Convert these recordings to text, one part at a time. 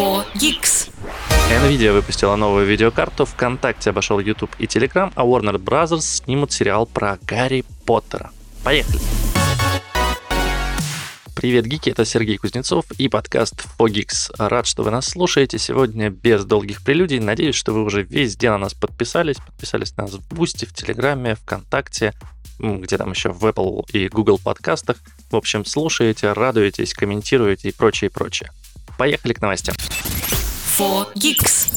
4 Geeks. Nvidia выпустила новую видеокарту, ВКонтакте обошел YouTube и Telegram, а Warner Bros. снимут сериал про Гарри Поттера. Поехали! Привет, гики, это Сергей Кузнецов и подкаст ForGeeks. Рад, что вы нас слушаете сегодня без долгих прелюдий. Надеюсь, что вы уже везде на нас подписались. Подписались на нас в Бусти, в Телеграме, ВКонтакте, где там еще в Apple и Google подкастах. В общем, слушаете, радуетесь, комментируете и прочее, прочее. Поехали к новостям. 4 Geeks.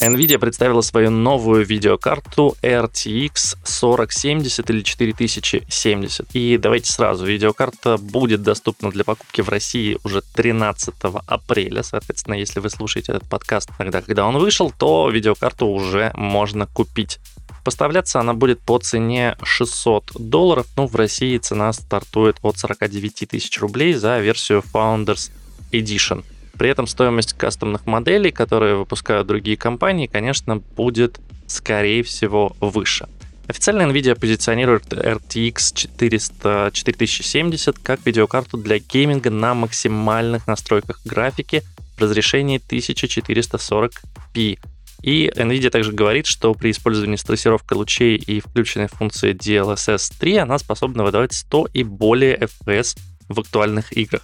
Nvidia представила свою новую видеокарту RTX 4070 или 4070. И давайте сразу, видеокарта будет доступна для покупки в России уже 13 апреля. Соответственно, если вы слушаете этот подкаст тогда, когда он вышел, то видеокарту уже можно купить. Поставляться она будет по цене 600 долларов, ну в России цена стартует от 49 тысяч рублей за версию Founders Edition. При этом стоимость кастомных моделей, которые выпускают другие компании, конечно, будет, скорее всего, выше. Официально NVIDIA позиционирует RTX 400 4070 как видеокарту для гейминга на максимальных настройках графики в разрешении 1440p. И NVIDIA также говорит, что при использовании стрессировки лучей и включенной функции DLSS 3 она способна выдавать 100 и более FPS в актуальных играх.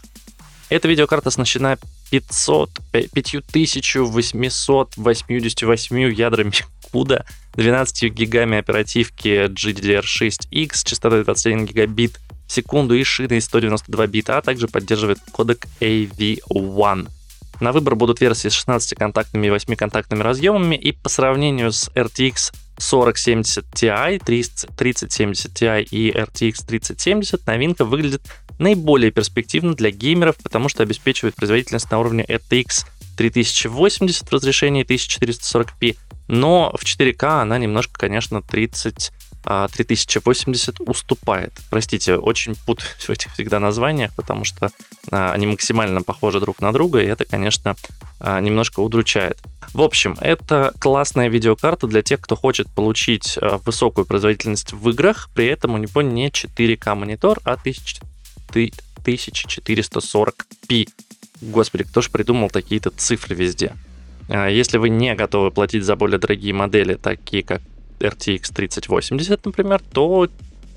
Эта видеокарта оснащена 500, 5888 ядрами CUDA, 12 гигами оперативки GDDR6X, частотой 21 гигабит в секунду и шиной 192 бита, а также поддерживает кодек AV1. На выбор будут версии с 16 контактными и 8 контактными разъемами, и по сравнению с RTX 4070 Ti, 3070 Ti и RTX 3070 новинка выглядит наиболее перспективно для геймеров, потому что обеспечивает производительность на уровне RTX 3080 в разрешении 1440p, но в 4К она немножко, конечно, 30 3080 а, уступает. Простите, очень путаюсь в этих всегда названиях, потому что а, они максимально похожи друг на друга, и это, конечно, а, немножко удручает. В общем, это классная видеокарта для тех, кто хочет получить высокую производительность в играх, при этом у него не 4К монитор, а 1440p. Господи, кто же придумал такие-то цифры везде? Если вы не готовы платить за более дорогие модели, такие как RTX 3080, например, то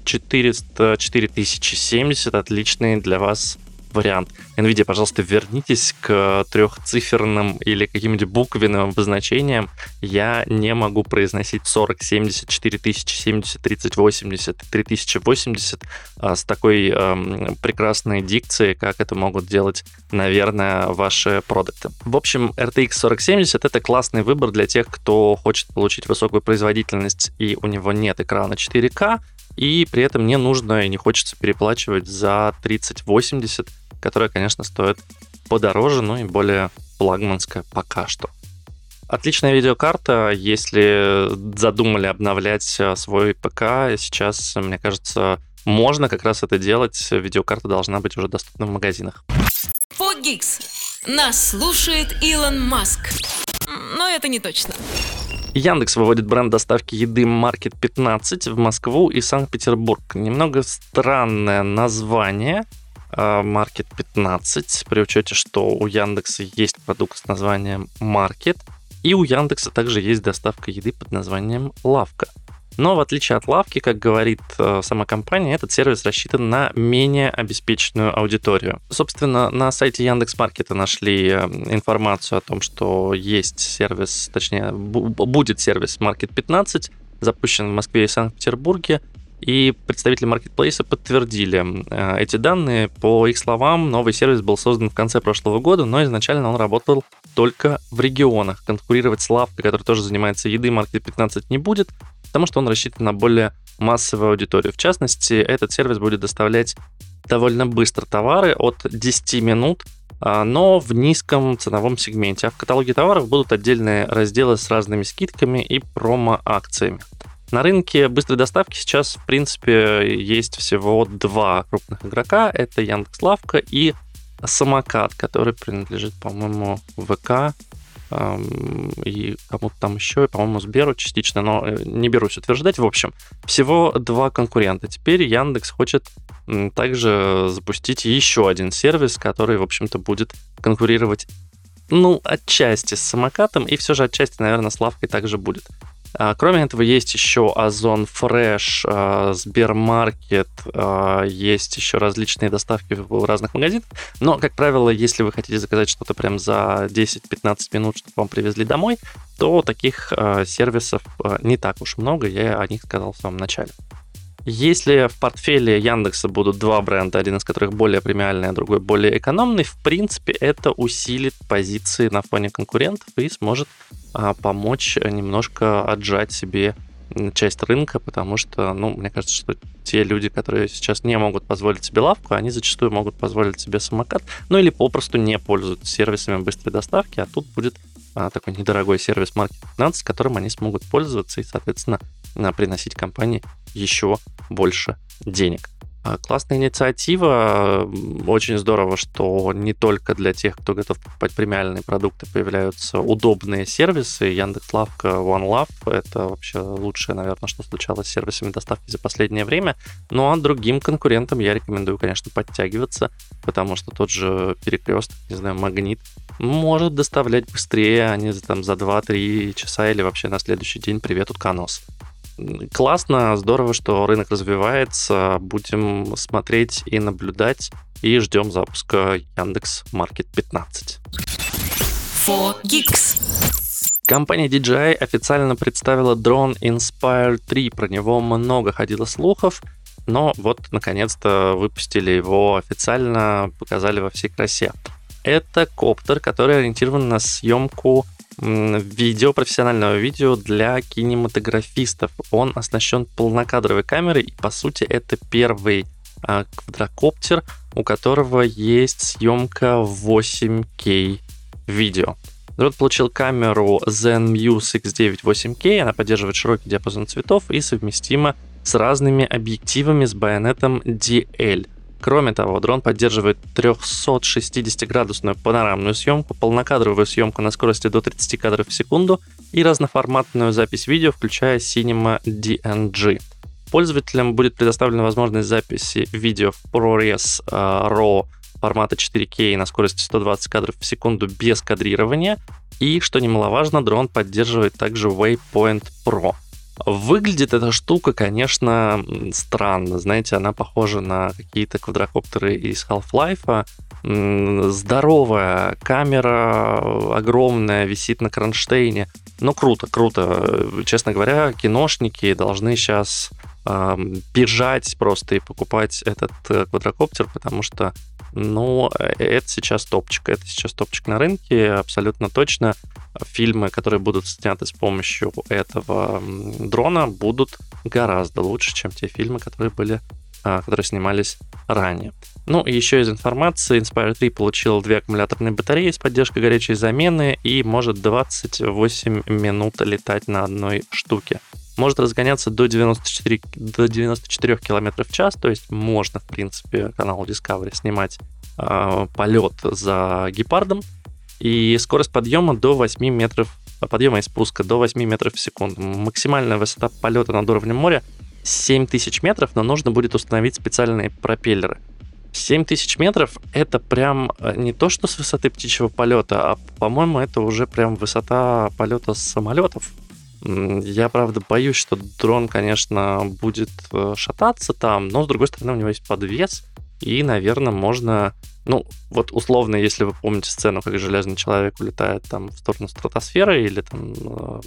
400, 4070 отличный для вас вариант. NVIDIA, пожалуйста, вернитесь к трехциферным или каким-нибудь буквенным обозначениям. Я не могу произносить 40, 70, 4000, 70, 3080, 3080 а, с такой а, прекрасной дикцией, как это могут делать, наверное, ваши продукты. В общем, RTX 4070 это классный выбор для тех, кто хочет получить высокую производительность и у него нет экрана 4К, и при этом не нужно и не хочется переплачивать за 3080 которая, конечно, стоит подороже, но и более флагманская пока что. Отличная видеокарта, если задумали обновлять э, свой ПК, сейчас, мне кажется, можно как раз это делать. Видеокарта должна быть уже доступна в магазинах. Фогикс. Нас слушает Илон Маск. Но это не точно. Яндекс выводит бренд доставки еды Market 15 в Москву и Санкт-Петербург. Немного странное название, Market а, 15, при учете, что у Яндекса есть продукт с названием Market, и у Яндекса также есть доставка еды под названием Лавка. Но в отличие от лавки, как говорит э, сама компания, этот сервис рассчитан на менее обеспеченную аудиторию. Собственно, на сайте Яндекс.Маркета нашли э, информацию о том, что есть сервис, точнее, будет сервис Market 15, запущен в Москве и Санкт-Петербурге. И представители маркетплейса подтвердили э, эти данные. По их словам, новый сервис был создан в конце прошлого года, но изначально он работал только в регионах. Конкурировать с Лавкой, который тоже занимается едой, Market 15 не будет, потому что он рассчитан на более массовую аудиторию. В частности, этот сервис будет доставлять довольно быстро товары от 10 минут, а, но в низком ценовом сегменте. А в каталоге товаров будут отдельные разделы с разными скидками и промо-акциями. На рынке быстрой доставки сейчас, в принципе, есть всего два крупных игрока. Это Яндекс.Лавка и Самокат, который принадлежит, по-моему, ВК эм, и кому-то там еще, и, по-моему, Сберу частично, но э, не берусь утверждать. В общем, всего два конкурента. Теперь Яндекс хочет также запустить еще один сервис, который, в общем-то, будет конкурировать ну, отчасти с самокатом, и все же отчасти, наверное, с лавкой также будет. А, кроме этого, есть еще Озон Fresh, а, Сбермаркет, а, есть еще различные доставки в разных магазинах. Но, как правило, если вы хотите заказать что-то прям за 10-15 минут, чтобы вам привезли домой, то таких сервисов не так уж много, я о них сказал в самом начале. Если в портфеле Яндекса будут два бренда, один из которых более премиальный, а другой более экономный, в принципе, это усилит позиции на фоне конкурентов и сможет а, помочь немножко отжать себе часть рынка, потому что, ну, мне кажется, что те люди, которые сейчас не могут позволить себе лавку, они зачастую могут позволить себе самокат, ну или попросту не пользуются сервисами быстрой доставки, а тут будет такой недорогой сервис Market 15, которым они смогут пользоваться и, соответственно, приносить компании еще больше денег. А, классная инициатива. Очень здорово, что не только для тех, кто готов покупать премиальные продукты, появляются удобные сервисы. Яндекс.Лавка, OneLove — это вообще лучшее, наверное, что случалось с сервисами доставки за последнее время. Ну а другим конкурентам я рекомендую, конечно, подтягиваться, потому что тот же перекресток, не знаю, магнит, может доставлять быстрее, они там за 2-3 часа или вообще на следующий день привет, утконос классно, здорово, что рынок развивается. Будем смотреть и наблюдать. И ждем запуска Яндекс Маркет 15. For Geeks. Компания DJI официально представила дрон Inspire 3. Про него много ходило слухов, но вот наконец-то выпустили его официально, показали во всей красе. Это коптер, который ориентирован на съемку видео, профессионального видео для кинематографистов. Он оснащен полнокадровой камерой, и по сути это первый а, квадрокоптер, у которого есть съемка в 8К видео. Дрон получил камеру ZenMuse X9 8K, она поддерживает широкий диапазон цветов и совместима с разными объективами с байонетом DL. Кроме того, дрон поддерживает 360-градусную панорамную съемку, полнокадровую съемку на скорости до 30 кадров в секунду и разноформатную запись видео, включая Cinema DNG. Пользователям будет предоставлена возможность записи видео в ProRes uh, RAW формата 4K на скорости 120 кадров в секунду без кадрирования. И, что немаловажно, дрон поддерживает также Waypoint Pro. Выглядит эта штука, конечно, странно. Знаете, она похожа на какие-то квадрокоптеры из Half-Life. Здоровая камера, огромная, висит на кронштейне. Ну, круто, круто. Честно говоря, киношники должны сейчас э, бежать просто и покупать этот э, квадрокоптер, потому что, ну, э, это сейчас топчик. Это сейчас топчик на рынке, абсолютно точно фильмы, которые будут сняты с помощью этого дрона, будут гораздо лучше, чем те фильмы, которые были а, которые снимались ранее. Ну и еще из информации, Inspire 3 получил две аккумуляторные батареи с поддержкой горячей замены и может 28 минут летать на одной штуке. Может разгоняться до 94, до 94 км в час, то есть можно, в принципе, канал Discovery снимать э, полет за гепардом, и скорость подъема до 8 метров, подъема и спуска до 8 метров в секунду. Максимальная высота полета над уровнем моря 7000 метров, но нужно будет установить специальные пропеллеры. 7000 метров это прям э, не то, что с высоты птичьего полета, а, по-моему, это уже прям высота полета самолетов. Я, правда, боюсь, что дрон, конечно, будет э, шататься там, но, с другой стороны, у него есть подвес, и, наверное, можно ну, вот условно, если вы помните сцену, как Железный Человек улетает там в сторону стратосферы, или там э,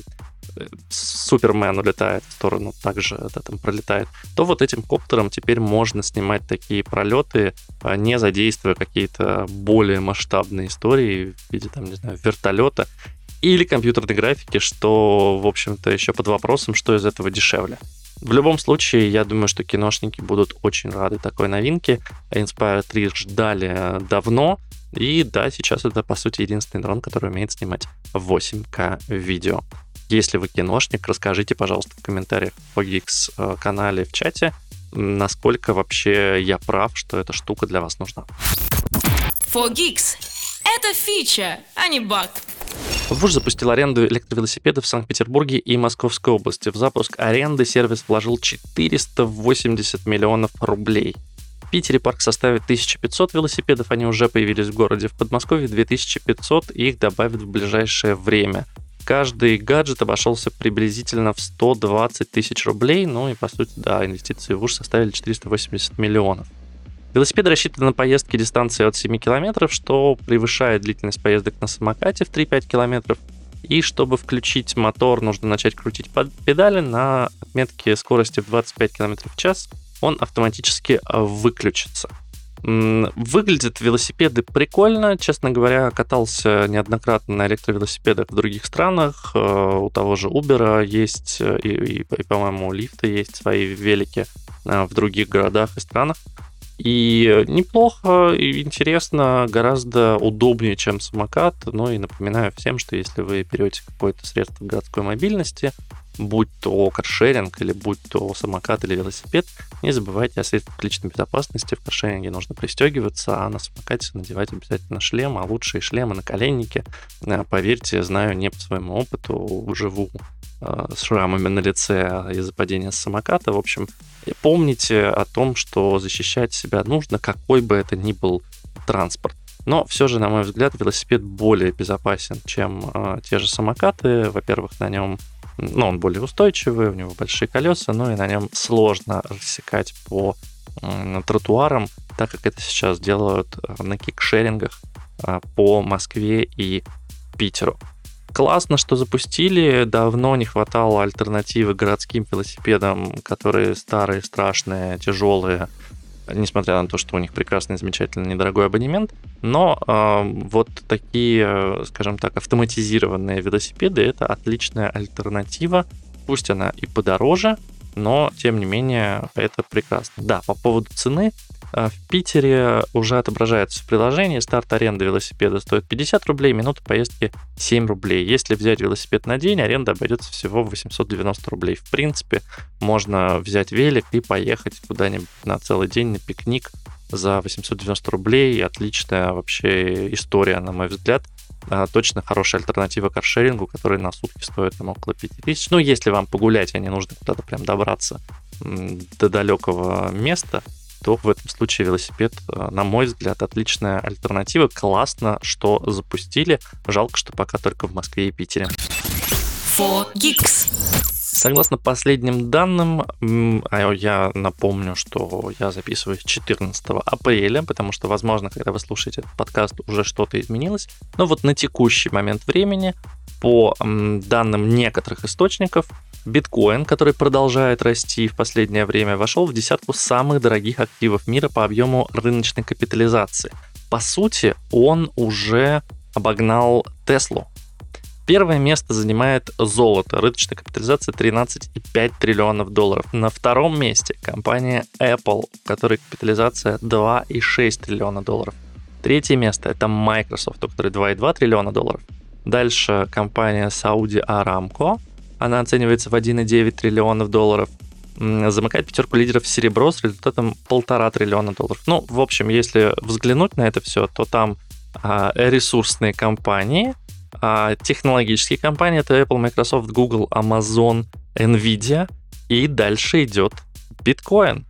Супермен улетает в сторону, также да, там пролетает, то вот этим коптером теперь можно снимать такие пролеты, а, не задействуя какие-то более масштабные истории в виде, там, не знаю, вертолета или компьютерной графики, что, в общем-то, еще под вопросом, что из этого дешевле. В любом случае, я думаю, что киношники будут очень рады такой новинке. Inspire 3 ждали давно, и да, сейчас это, по сути, единственный дрон, который умеет снимать 8К видео. Если вы киношник, расскажите, пожалуйста, в комментариях по Geeks э, канале в чате, насколько вообще я прав, что эта штука для вас нужна. For Geeks. Это фича, а не баг. ВУЖ запустил аренду электровелосипедов в Санкт-Петербурге и Московской области. В запуск аренды сервис вложил 480 миллионов рублей. В Питере парк составит 1500 велосипедов, они уже появились в городе. В Подмосковье 2500, и их добавят в ближайшее время. Каждый гаджет обошелся приблизительно в 120 тысяч рублей, ну и по сути, да, инвестиции в УШ составили 480 миллионов. Велосипед рассчитан на поездки дистанции от 7 километров, что превышает длительность поездок на самокате в 3-5 километров. И чтобы включить мотор, нужно начать крутить педали на отметке скорости в 25 км в час. Он автоматически а, выключится. Выглядят велосипеды прикольно. Честно говоря, катался неоднократно на электровелосипедах в других странах. Э, у того же Uber есть, э, и, и, и по-моему, у лифта есть свои велики э, в других городах и странах. И неплохо, и интересно, гораздо удобнее, чем самокат. Ну и напоминаю всем, что если вы берете какое-то средство городской мобильности, будь то каршеринг или будь то самокат или велосипед, не забывайте о средствах личной безопасности. В каршеринге нужно пристегиваться, а на самокате надевать обязательно шлем, а лучшие шлемы на коленнике. Э, поверьте, знаю не по своему опыту, живу э, с шрамами на лице из-за падения с самоката. В общем, помните о том, что защищать себя нужно, какой бы это ни был транспорт. Но все же, на мой взгляд, велосипед более безопасен, чем э, те же самокаты. Во-первых, на нем ну, он более устойчивый, у него большие колеса, но и на нем сложно рассекать по тротуарам, так как это сейчас делают э, на кикшерингах э, по Москве и Питеру. Классно, что запустили. Давно не хватало альтернативы городским велосипедам, которые старые, страшные, тяжелые, несмотря на то, что у них прекрасный, замечательный, недорогой абонемент. Но э, вот такие, скажем так, автоматизированные велосипеды это отличная альтернатива. Пусть она и подороже, но тем не менее это прекрасно. Да, по поводу цены, в Питере уже отображается в приложении. Старт аренды велосипеда стоит 50 рублей, минута поездки 7 рублей. Если взять велосипед на день, аренда обойдется всего в 890 рублей. В принципе, можно взять велик и поехать куда-нибудь на целый день на пикник за 890 рублей. Отличная вообще история, на мой взгляд. А, точно хорошая альтернатива каршерингу, который на сутки стоит там, около 5000. Ну, если вам погулять, а не нужно куда-то прям добраться до далекого места, то в этом случае велосипед, э, на мой взгляд, отличная альтернатива. Классно, что запустили. Жалко, что пока только в Москве и Питере. 4Geeks. Согласно последним данным, а я напомню, что я записываюсь 14 апреля, потому что, возможно, когда вы слушаете этот подкаст, уже что-то изменилось. Но вот на текущий момент времени, по данным некоторых источников, биткоин, который продолжает расти в последнее время, вошел в десятку самых дорогих активов мира по объему рыночной капитализации. По сути, он уже обогнал Теслу, Первое место занимает золото. Рыночная капитализация 13,5 триллионов долларов. На втором месте компания Apple, у которой капитализация 2,6 триллиона долларов. Третье место это Microsoft, у которой 2,2 триллиона долларов. Дальше компания Saudi Aramco, она оценивается в 1,9 триллионов долларов. Замыкает пятерку лидеров серебро с результатом полтора триллиона долларов. Ну, в общем, если взглянуть на это все, то там а, ресурсные компании – а технологические компании это Apple, Microsoft, Google, Amazon, Nvidia. И дальше идет биткоин.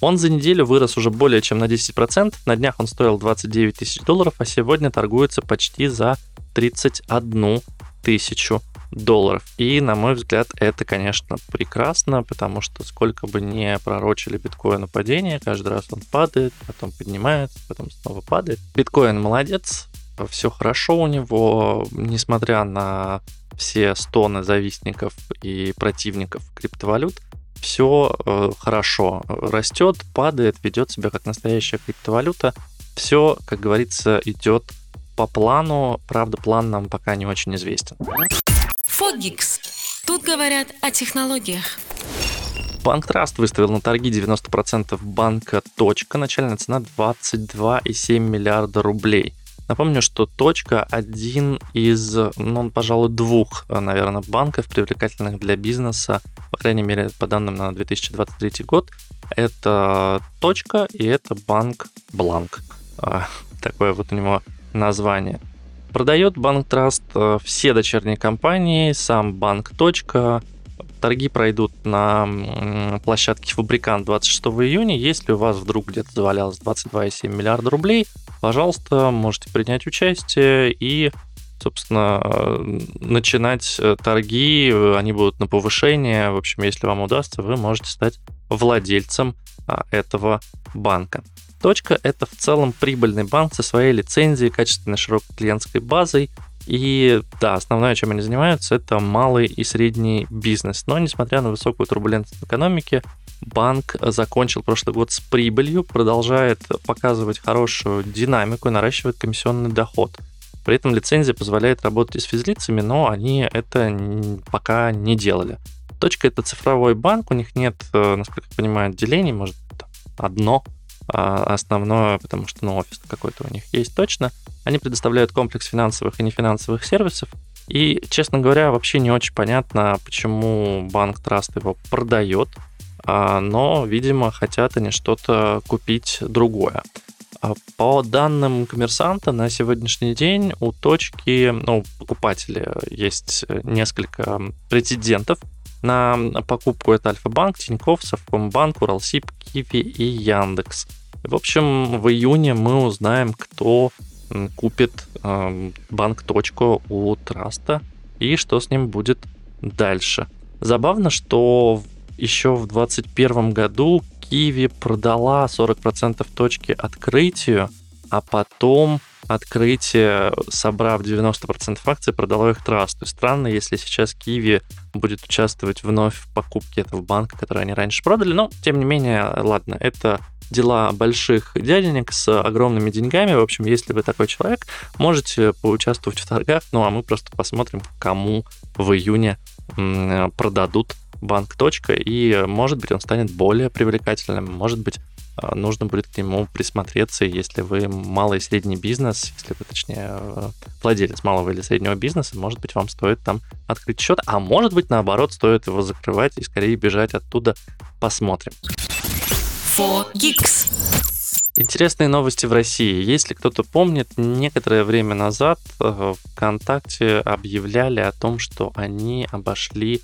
Он за неделю вырос уже более чем на 10%. На днях он стоил 29 тысяч долларов, а сегодня торгуется почти за 31 тысячу долларов. И, на мой взгляд, это, конечно, прекрасно, потому что сколько бы не пророчили биткоину падение, каждый раз он падает, потом поднимается, потом снова падает. Биткоин молодец, все хорошо у него, несмотря на все стоны завистников и противников криптовалют, все э, хорошо. Растет, падает, ведет себя как настоящая криптовалюта. Все, как говорится, идет по плану. Правда, план нам пока не очень известен. Фогикс. Тут говорят о технологиях. Банк Траст выставил на торги 90% банка «Точка». Начальная цена 22,7 миллиарда рублей – Напомню, что точка один из, ну, пожалуй, двух, наверное, банков, привлекательных для бизнеса, по крайней мере, по данным на 2023 год. Это точка и это банк Бланк. А, такое вот у него название. Продает банк Траст э, все дочерние компании, сам банк Точка, Торги пройдут на площадке Фабрикант 26 июня. Если у вас вдруг где-то завалялось 22,7 миллиарда рублей, пожалуйста, можете принять участие и собственно, начинать э, торги, они будут на повышение. В общем, если вам удастся, вы можете стать владельцем а, этого банка. Точка – это в целом прибыльный банк со своей лицензией, качественной широкой клиентской базой. И да, основное, чем они занимаются, это малый и средний бизнес. Но несмотря на высокую турбулентность в экономике, банк закончил прошлый год с прибылью, продолжает показывать хорошую динамику и наращивает комиссионный доход. При этом лицензия позволяет работать с физлицами, но они это пока не делали. Точка это цифровой банк, у них нет, э, насколько я понимаю, отделений, может одно основное, потому что ну, офис какой-то у них есть точно. Они предоставляют комплекс финансовых и нефинансовых сервисов. И, честно говоря, вообще не очень понятно, почему банк Траст его продает, а, но, видимо, хотят они что-то купить другое. А по данным коммерсанта, на сегодняшний день у точки, ну, покупателя есть несколько претендентов на покупку. Это Альфа-банк, Тинькофф, Совкомбанк, Уралсиб, Киви и Яндекс. В общем, в июне мы узнаем, кто купит э, банк точку у Траста и что с ним будет дальше. Забавно, что еще в 2021 году Киви продала 40% точки открытию, а потом открытие, собрав 90% акций, продало их Трасту. Странно, если сейчас Киви будет участвовать вновь в покупке этого банка, который они раньше продали, но, тем не менее, ладно, это дела больших дяденек с огромными деньгами. В общем, если вы такой человек, можете поучаствовать в торгах. Ну, а мы просто посмотрим, кому в июне продадут банк точка, и, может быть, он станет более привлекательным, может быть, а, нужно будет к нему присмотреться, если вы малый и средний бизнес, если вы, точнее, э, владелец малого или среднего бизнеса, может быть, вам стоит там открыть счет, а может быть, наоборот, стоит его закрывать и скорее бежать оттуда. Посмотрим. Интересные новости в России. Если кто-то помнит, некоторое время назад э, ВКонтакте объявляли о том, что они обошли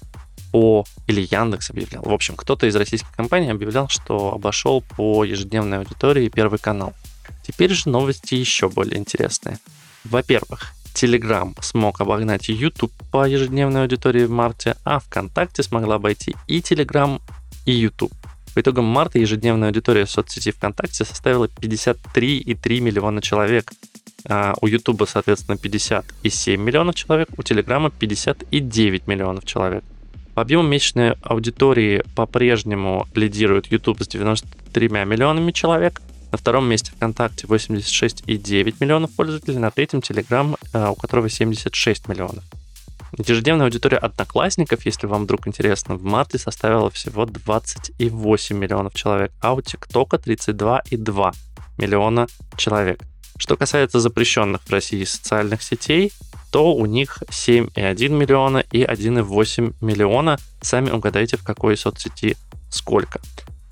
по... Или Яндекс объявлял. В общем, кто-то из российских компаний объявлял, что обошел по ежедневной аудитории Первый канал. Теперь же новости еще более интересные. Во-первых, Telegram смог обогнать YouTube по ежедневной аудитории в марте, а ВКонтакте смогла обойти и Telegram, и YouTube. По итогам марта ежедневная аудитория соцсети ВКонтакте составила 53,3 миллиона человек. А у YouTube, соответственно, 50,7 миллионов человек, у Телеграма 59 миллионов человек. По объему месячной аудитории по-прежнему лидирует YouTube с 93 миллионами человек. На втором месте ВКонтакте 86,9 миллионов пользователей, на третьем Telegram, э, у которого 76 миллионов. Ежедневная аудитория одноклассников, если вам вдруг интересно, в марте составила всего 28 миллионов человек, а у ТикТока 32,2 миллиона человек. Что касается запрещенных в России социальных сетей, то у них 7,1 миллиона и 1,8 миллиона. Сами угадайте, в какой соцсети сколько.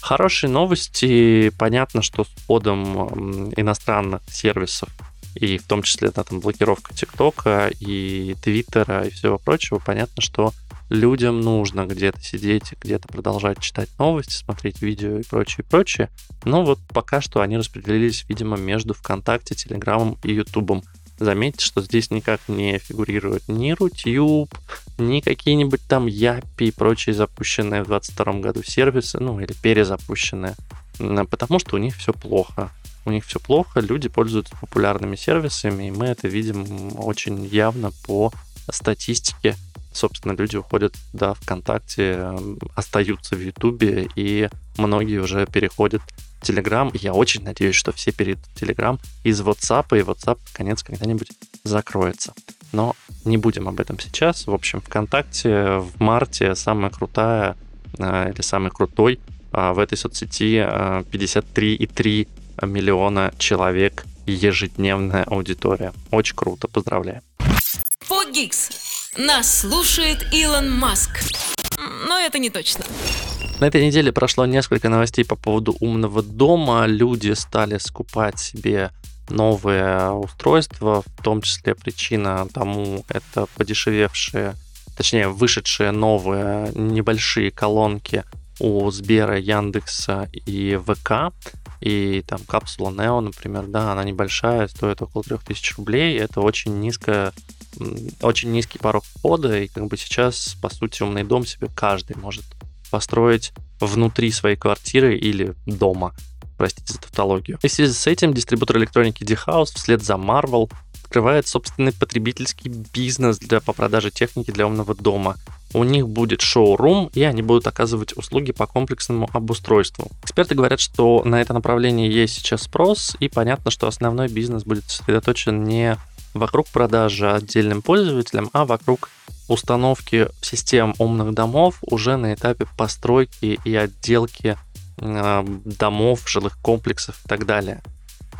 Хорошие новости. Понятно, что с входом иностранных сервисов и в том числе да, там, блокировка ТикТока и Твиттера и всего прочего, понятно, что людям нужно где-то сидеть, где-то продолжать читать новости, смотреть видео и прочее, и прочее. Но вот пока что они распределились, видимо, между ВКонтакте, Телеграмом и Ютубом. Заметьте, что здесь никак не фигурирует ни Рутюб, ни какие-нибудь там Япи и прочие запущенные в 2022 году сервисы, ну или перезапущенные, потому что у них все плохо. У них все плохо, люди пользуются популярными сервисами, и мы это видим очень явно по статистике. Собственно, люди уходят да, ВКонтакте, остаются в Ютубе, и многие уже переходят Telegram. Я очень надеюсь, что все перейдут в Telegram из WhatsApp, и WhatsApp, наконец, когда-нибудь закроется. Но не будем об этом сейчас. В общем, ВКонтакте в марте самая крутая э, или самый крутой э, в этой соцсети 53,3 э, миллиона человек ежедневная аудитория. Очень круто, поздравляю. Фогикс. Нас слушает Илон Маск. Но это не точно. На этой неделе прошло несколько новостей по поводу умного дома. Люди стали скупать себе новые устройства, в том числе причина тому это подешевевшие точнее, вышедшие новые небольшие колонки у Сбера, Яндекса и ВК, и там капсула Neo, например, да, она небольшая, стоит около 3000 рублей, это очень низкая очень низкий порог входа, и как бы сейчас, по сути, умный дом себе каждый может построить внутри своей квартиры или дома. Простите за тавтологию. И в связи с этим дистрибутор электроники D-House вслед за Marvel открывает собственный потребительский бизнес для, по продаже техники для умного дома. У них будет шоу-рум, и они будут оказывать услуги по комплексному обустройству. Эксперты говорят, что на это направление есть сейчас спрос, и понятно, что основной бизнес будет сосредоточен не вокруг продажи отдельным пользователям, а вокруг установки систем умных домов уже на этапе постройки и отделки домов, жилых комплексов и так далее.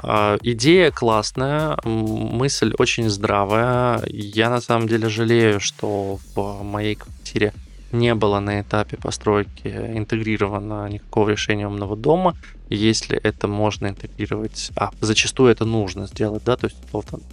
Э, идея классная, мысль очень здравая. Я на самом деле жалею, что в моей квартире не было на этапе постройки интегрировано никакого решения умного дома. Если это можно интегрировать, а зачастую это нужно сделать, да, то есть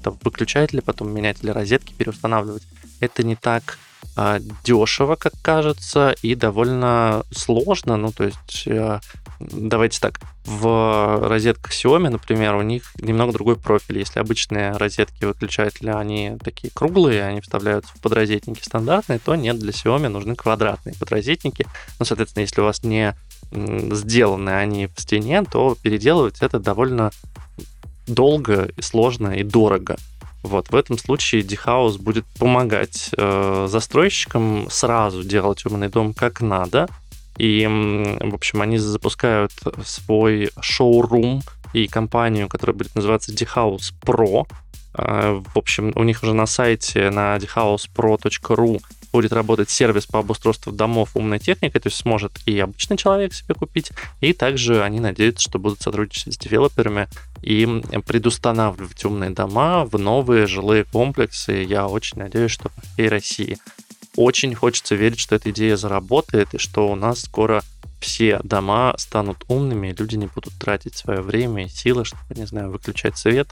там, выключатели, потом менять розетки, переустанавливать, это не так а, дешево, как кажется, и довольно сложно. Ну, то есть а, давайте так, в розетках Xiaomi, например, у них немного другой профиль. Если обычные розетки выключателя, они такие круглые, они вставляются в подрозетники стандартные, то нет, для Xiaomi нужны квадратные подрозетники. Ну, соответственно, если у вас не сделаны они в стене, то переделывать это довольно долго, и сложно и дорого. Вот, в этом случае D-House будет помогать э, застройщикам сразу делать умный дом как надо, и, в общем, они запускают свой шоурум и компанию, которая будет называться Dehouse Pro. А, в общем, у них уже на сайте на dehousepro.ru будет работать сервис по обустройству домов умной техникой, то есть сможет и обычный человек себе купить, и также они надеются, что будут сотрудничать с девелоперами и предустанавливать умные дома в новые жилые комплексы. Я очень надеюсь, что по всей России очень хочется верить, что эта идея заработает, и что у нас скоро все дома станут умными, люди не будут тратить свое время и силы, чтобы, не знаю, выключать свет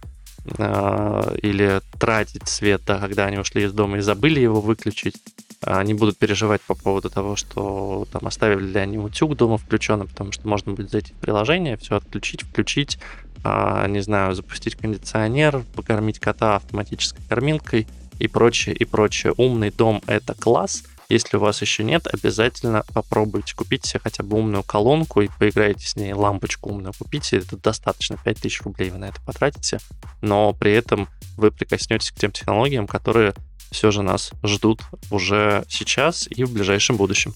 э, или тратить свет, да, когда они ушли из дома и забыли его выключить. Они будут переживать по поводу того, что там оставили ли они утюг дома включенным, потому что можно будет зайти в приложение, все отключить, включить, э, не знаю, запустить кондиционер, покормить кота автоматической кормилкой – и прочее, и прочее. Умный дом — это класс. Если у вас еще нет, обязательно попробуйте. Купите себе хотя бы умную колонку и поиграйте с ней, лампочку умную купите. Это достаточно, 5000 рублей вы на это потратите. Но при этом вы прикоснетесь к тем технологиям, которые все же нас ждут уже сейчас и в ближайшем будущем.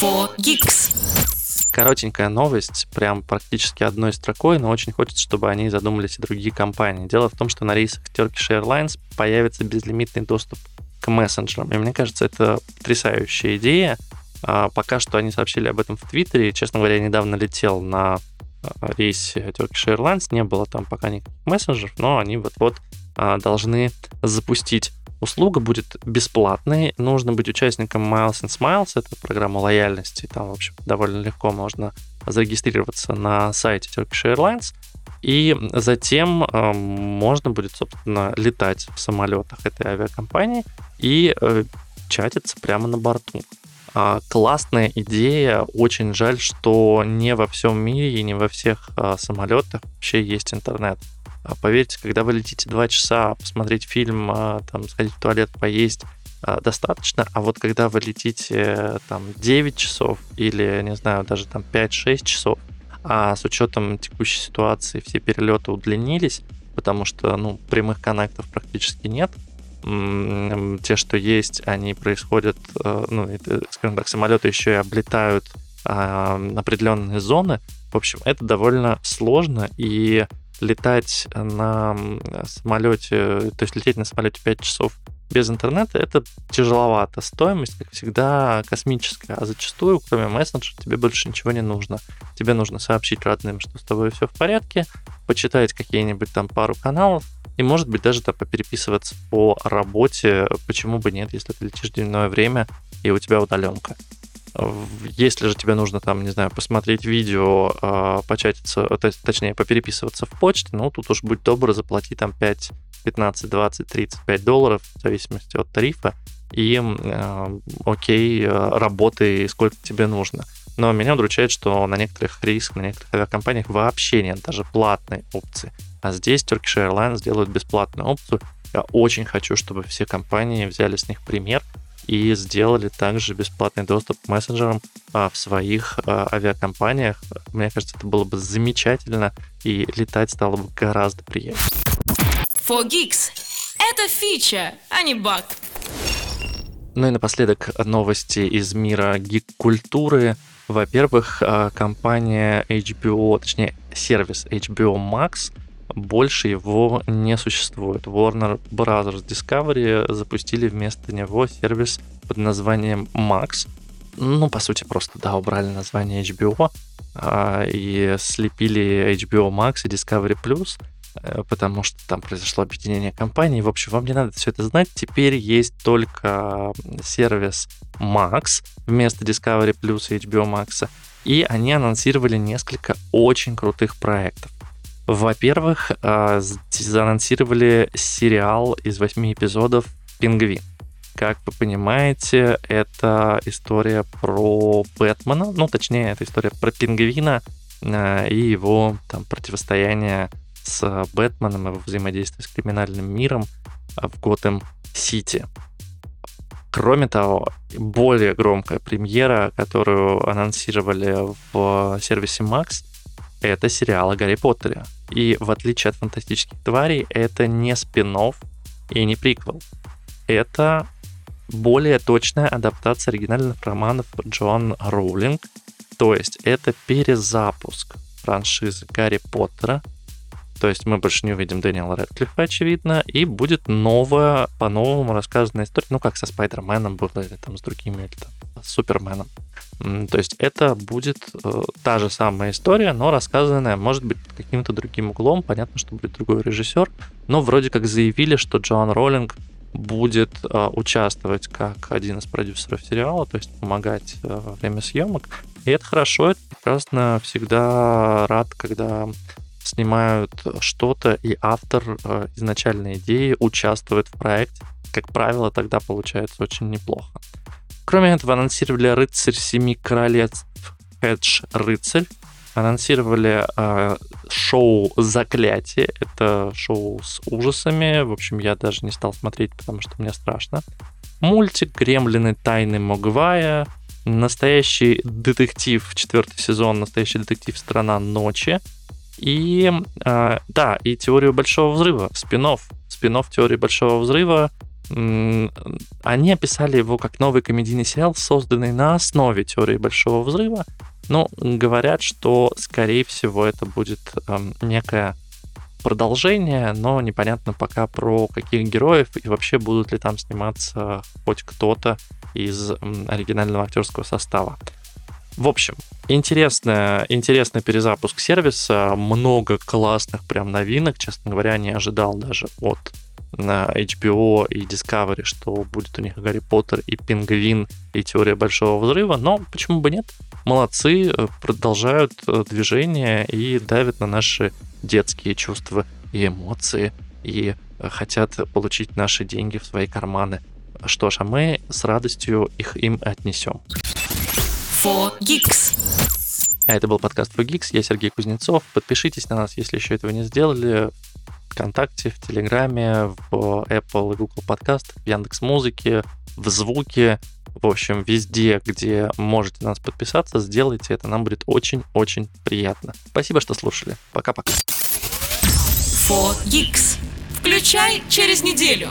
4Geeks. Коротенькая новость, прям практически одной строкой, но очень хочется, чтобы они задумались и другие компании. Дело в том, что на рейсах Turkish Airlines появится безлимитный доступ к мессенджерам. И мне кажется, это потрясающая идея. А, пока что они сообщили об этом в Твиттере. Честно говоря, я недавно летел на а, рейсе Turkish Airlines, не было там пока никаких мессенджеров, но они вот-вот а, должны запустить Услуга будет бесплатной, нужно быть участником Miles and Smiles, это программа лояльности, там, в общем, довольно легко можно зарегистрироваться на сайте Turkish Airlines, и затем э, можно будет, собственно, летать в самолетах этой авиакомпании и э, чатиться прямо на борту. Э, классная идея, очень жаль, что не во всем мире и не во всех э, самолетах вообще есть интернет. А поверьте, когда вы летите 2 часа посмотреть фильм, а, там, сходить в туалет, поесть, а, достаточно, а вот когда вы летите там 9 часов или, не знаю, даже там 5-6 часов, а с учетом текущей ситуации все перелеты удлинились, потому что, ну, прямых коннектов практически нет, те, что есть, они происходят, ну, скажем так, самолеты еще и облетают определенные зоны. В общем, это довольно сложно, и летать на самолете, то есть лететь на самолете 5 часов без интернета, это тяжеловато. Стоимость, как всегда, космическая. А зачастую, кроме мессенджера, тебе больше ничего не нужно. Тебе нужно сообщить родным, что с тобой все в порядке, почитать какие-нибудь там пару каналов, и, может быть, даже там попереписываться по работе. Почему бы нет, если ты летишь дневное время и у тебя удаленка. Если же тебе нужно там, не знаю, посмотреть видео, а, початиться, есть, точнее, попереписываться в почте, ну, тут уж будь добр, заплати там 5, 15, 20, 35 долларов, в зависимости от тарифа, и э, окей, э, работай сколько тебе нужно. Но меня удручает, что на некоторых рейсах, на некоторых авиакомпаниях вообще нет даже платной опции. А здесь Turkish Airlines делают бесплатную опцию. Я очень хочу, чтобы все компании взяли с них пример и сделали также бесплатный доступ к мессенджерам а, в своих а, авиакомпаниях. Мне кажется, это было бы замечательно, и летать стало бы гораздо приятнее. For Geeks. Это фича, а не баг. Ну и напоследок новости из мира гик-культуры. Во-первых, а, компания HBO, точнее сервис HBO Max, больше его не существует. Warner Bros. Discovery запустили вместо него сервис под названием Max. Ну, по сути, просто, да, убрали название HBO а, и слепили HBO Max и Discovery Plus – Э, потому что там произошло объединение компаний. В общем, вам не надо все это знать. Теперь есть только сервис Max вместо Discovery Plus и HBO Max. И они анонсировали несколько очень крутых проектов. Во-первых, э, заанонсировали сериал из восьми эпизодов «Пингвин». Как вы понимаете, это история про Бэтмена, ну, точнее, это история про пингвина э, и его там противостояние с Бэтменом, его взаимодействие с криминальным миром в Готэм-Сити. Кроме того, более громкая премьера, которую анонсировали в сервисе Max, это сериал о Гарри Поттере. И в отличие от фантастических тварей, это не спин и не приквел. Это более точная адаптация оригинальных романов Джоан Роулинг. То есть это перезапуск франшизы Гарри Поттера то есть мы больше не увидим Дэниела Рэдклиффа, очевидно, и будет новая, по-новому рассказанная история, ну, как со Спайдерменом было, или там с другими, или там с Суперменом. То есть это будет э, та же самая история, но рассказанная, может быть, каким-то другим углом. Понятно, что будет другой режиссер, но вроде как заявили, что Джоан Роллинг будет э, участвовать как один из продюсеров сериала, то есть помогать э, во время съемок. И это хорошо, это прекрасно. Всегда рад, когда снимают что-то, и автор э, изначальной идеи участвует в проекте. Как правило, тогда получается очень неплохо. Кроме этого, анонсировали «Рыцарь Семи Королевств» Хедж Рыцарь. Анонсировали э, шоу «Заклятие». Это шоу с ужасами. В общем, я даже не стал смотреть, потому что мне страшно. Мультик «Гремлины. Тайны Могвая». Настоящий детектив, четвертый сезон, настоящий детектив «Страна ночи». И э, да, и теорию большого взрыва, спинов, спинов теории большого взрыва. Они описали его как новый комедийный сериал, созданный на основе теории большого взрыва. Но говорят, что, скорее всего, это будет некое продолжение, но непонятно пока про каких героев и вообще будут ли там сниматься хоть кто-то из оригинального актерского состава. В общем, интересный, интересный перезапуск сервиса, много классных прям новинок, честно говоря, не ожидал даже от на HBO и Discovery, что будет у них Гарри Поттер и Пингвин и Теория Большого Взрыва, но почему бы нет? Молодцы, продолжают э, движение и давят на наши детские чувства и эмоции, и э, хотят получить наши деньги в свои карманы. Что ж, а мы с радостью их им отнесем. For Geeks. А это был подкаст For Geeks. Я Сергей Кузнецов. Подпишитесь на нас, если еще этого не сделали. ВКонтакте, в Телеграме, в Apple и Google подкаст, в Яндекс Музыке, в Звуке. В общем, везде, где можете нас подписаться, сделайте это. Нам будет очень-очень приятно. Спасибо, что слушали. Пока-пока. For Geeks. Включай через неделю.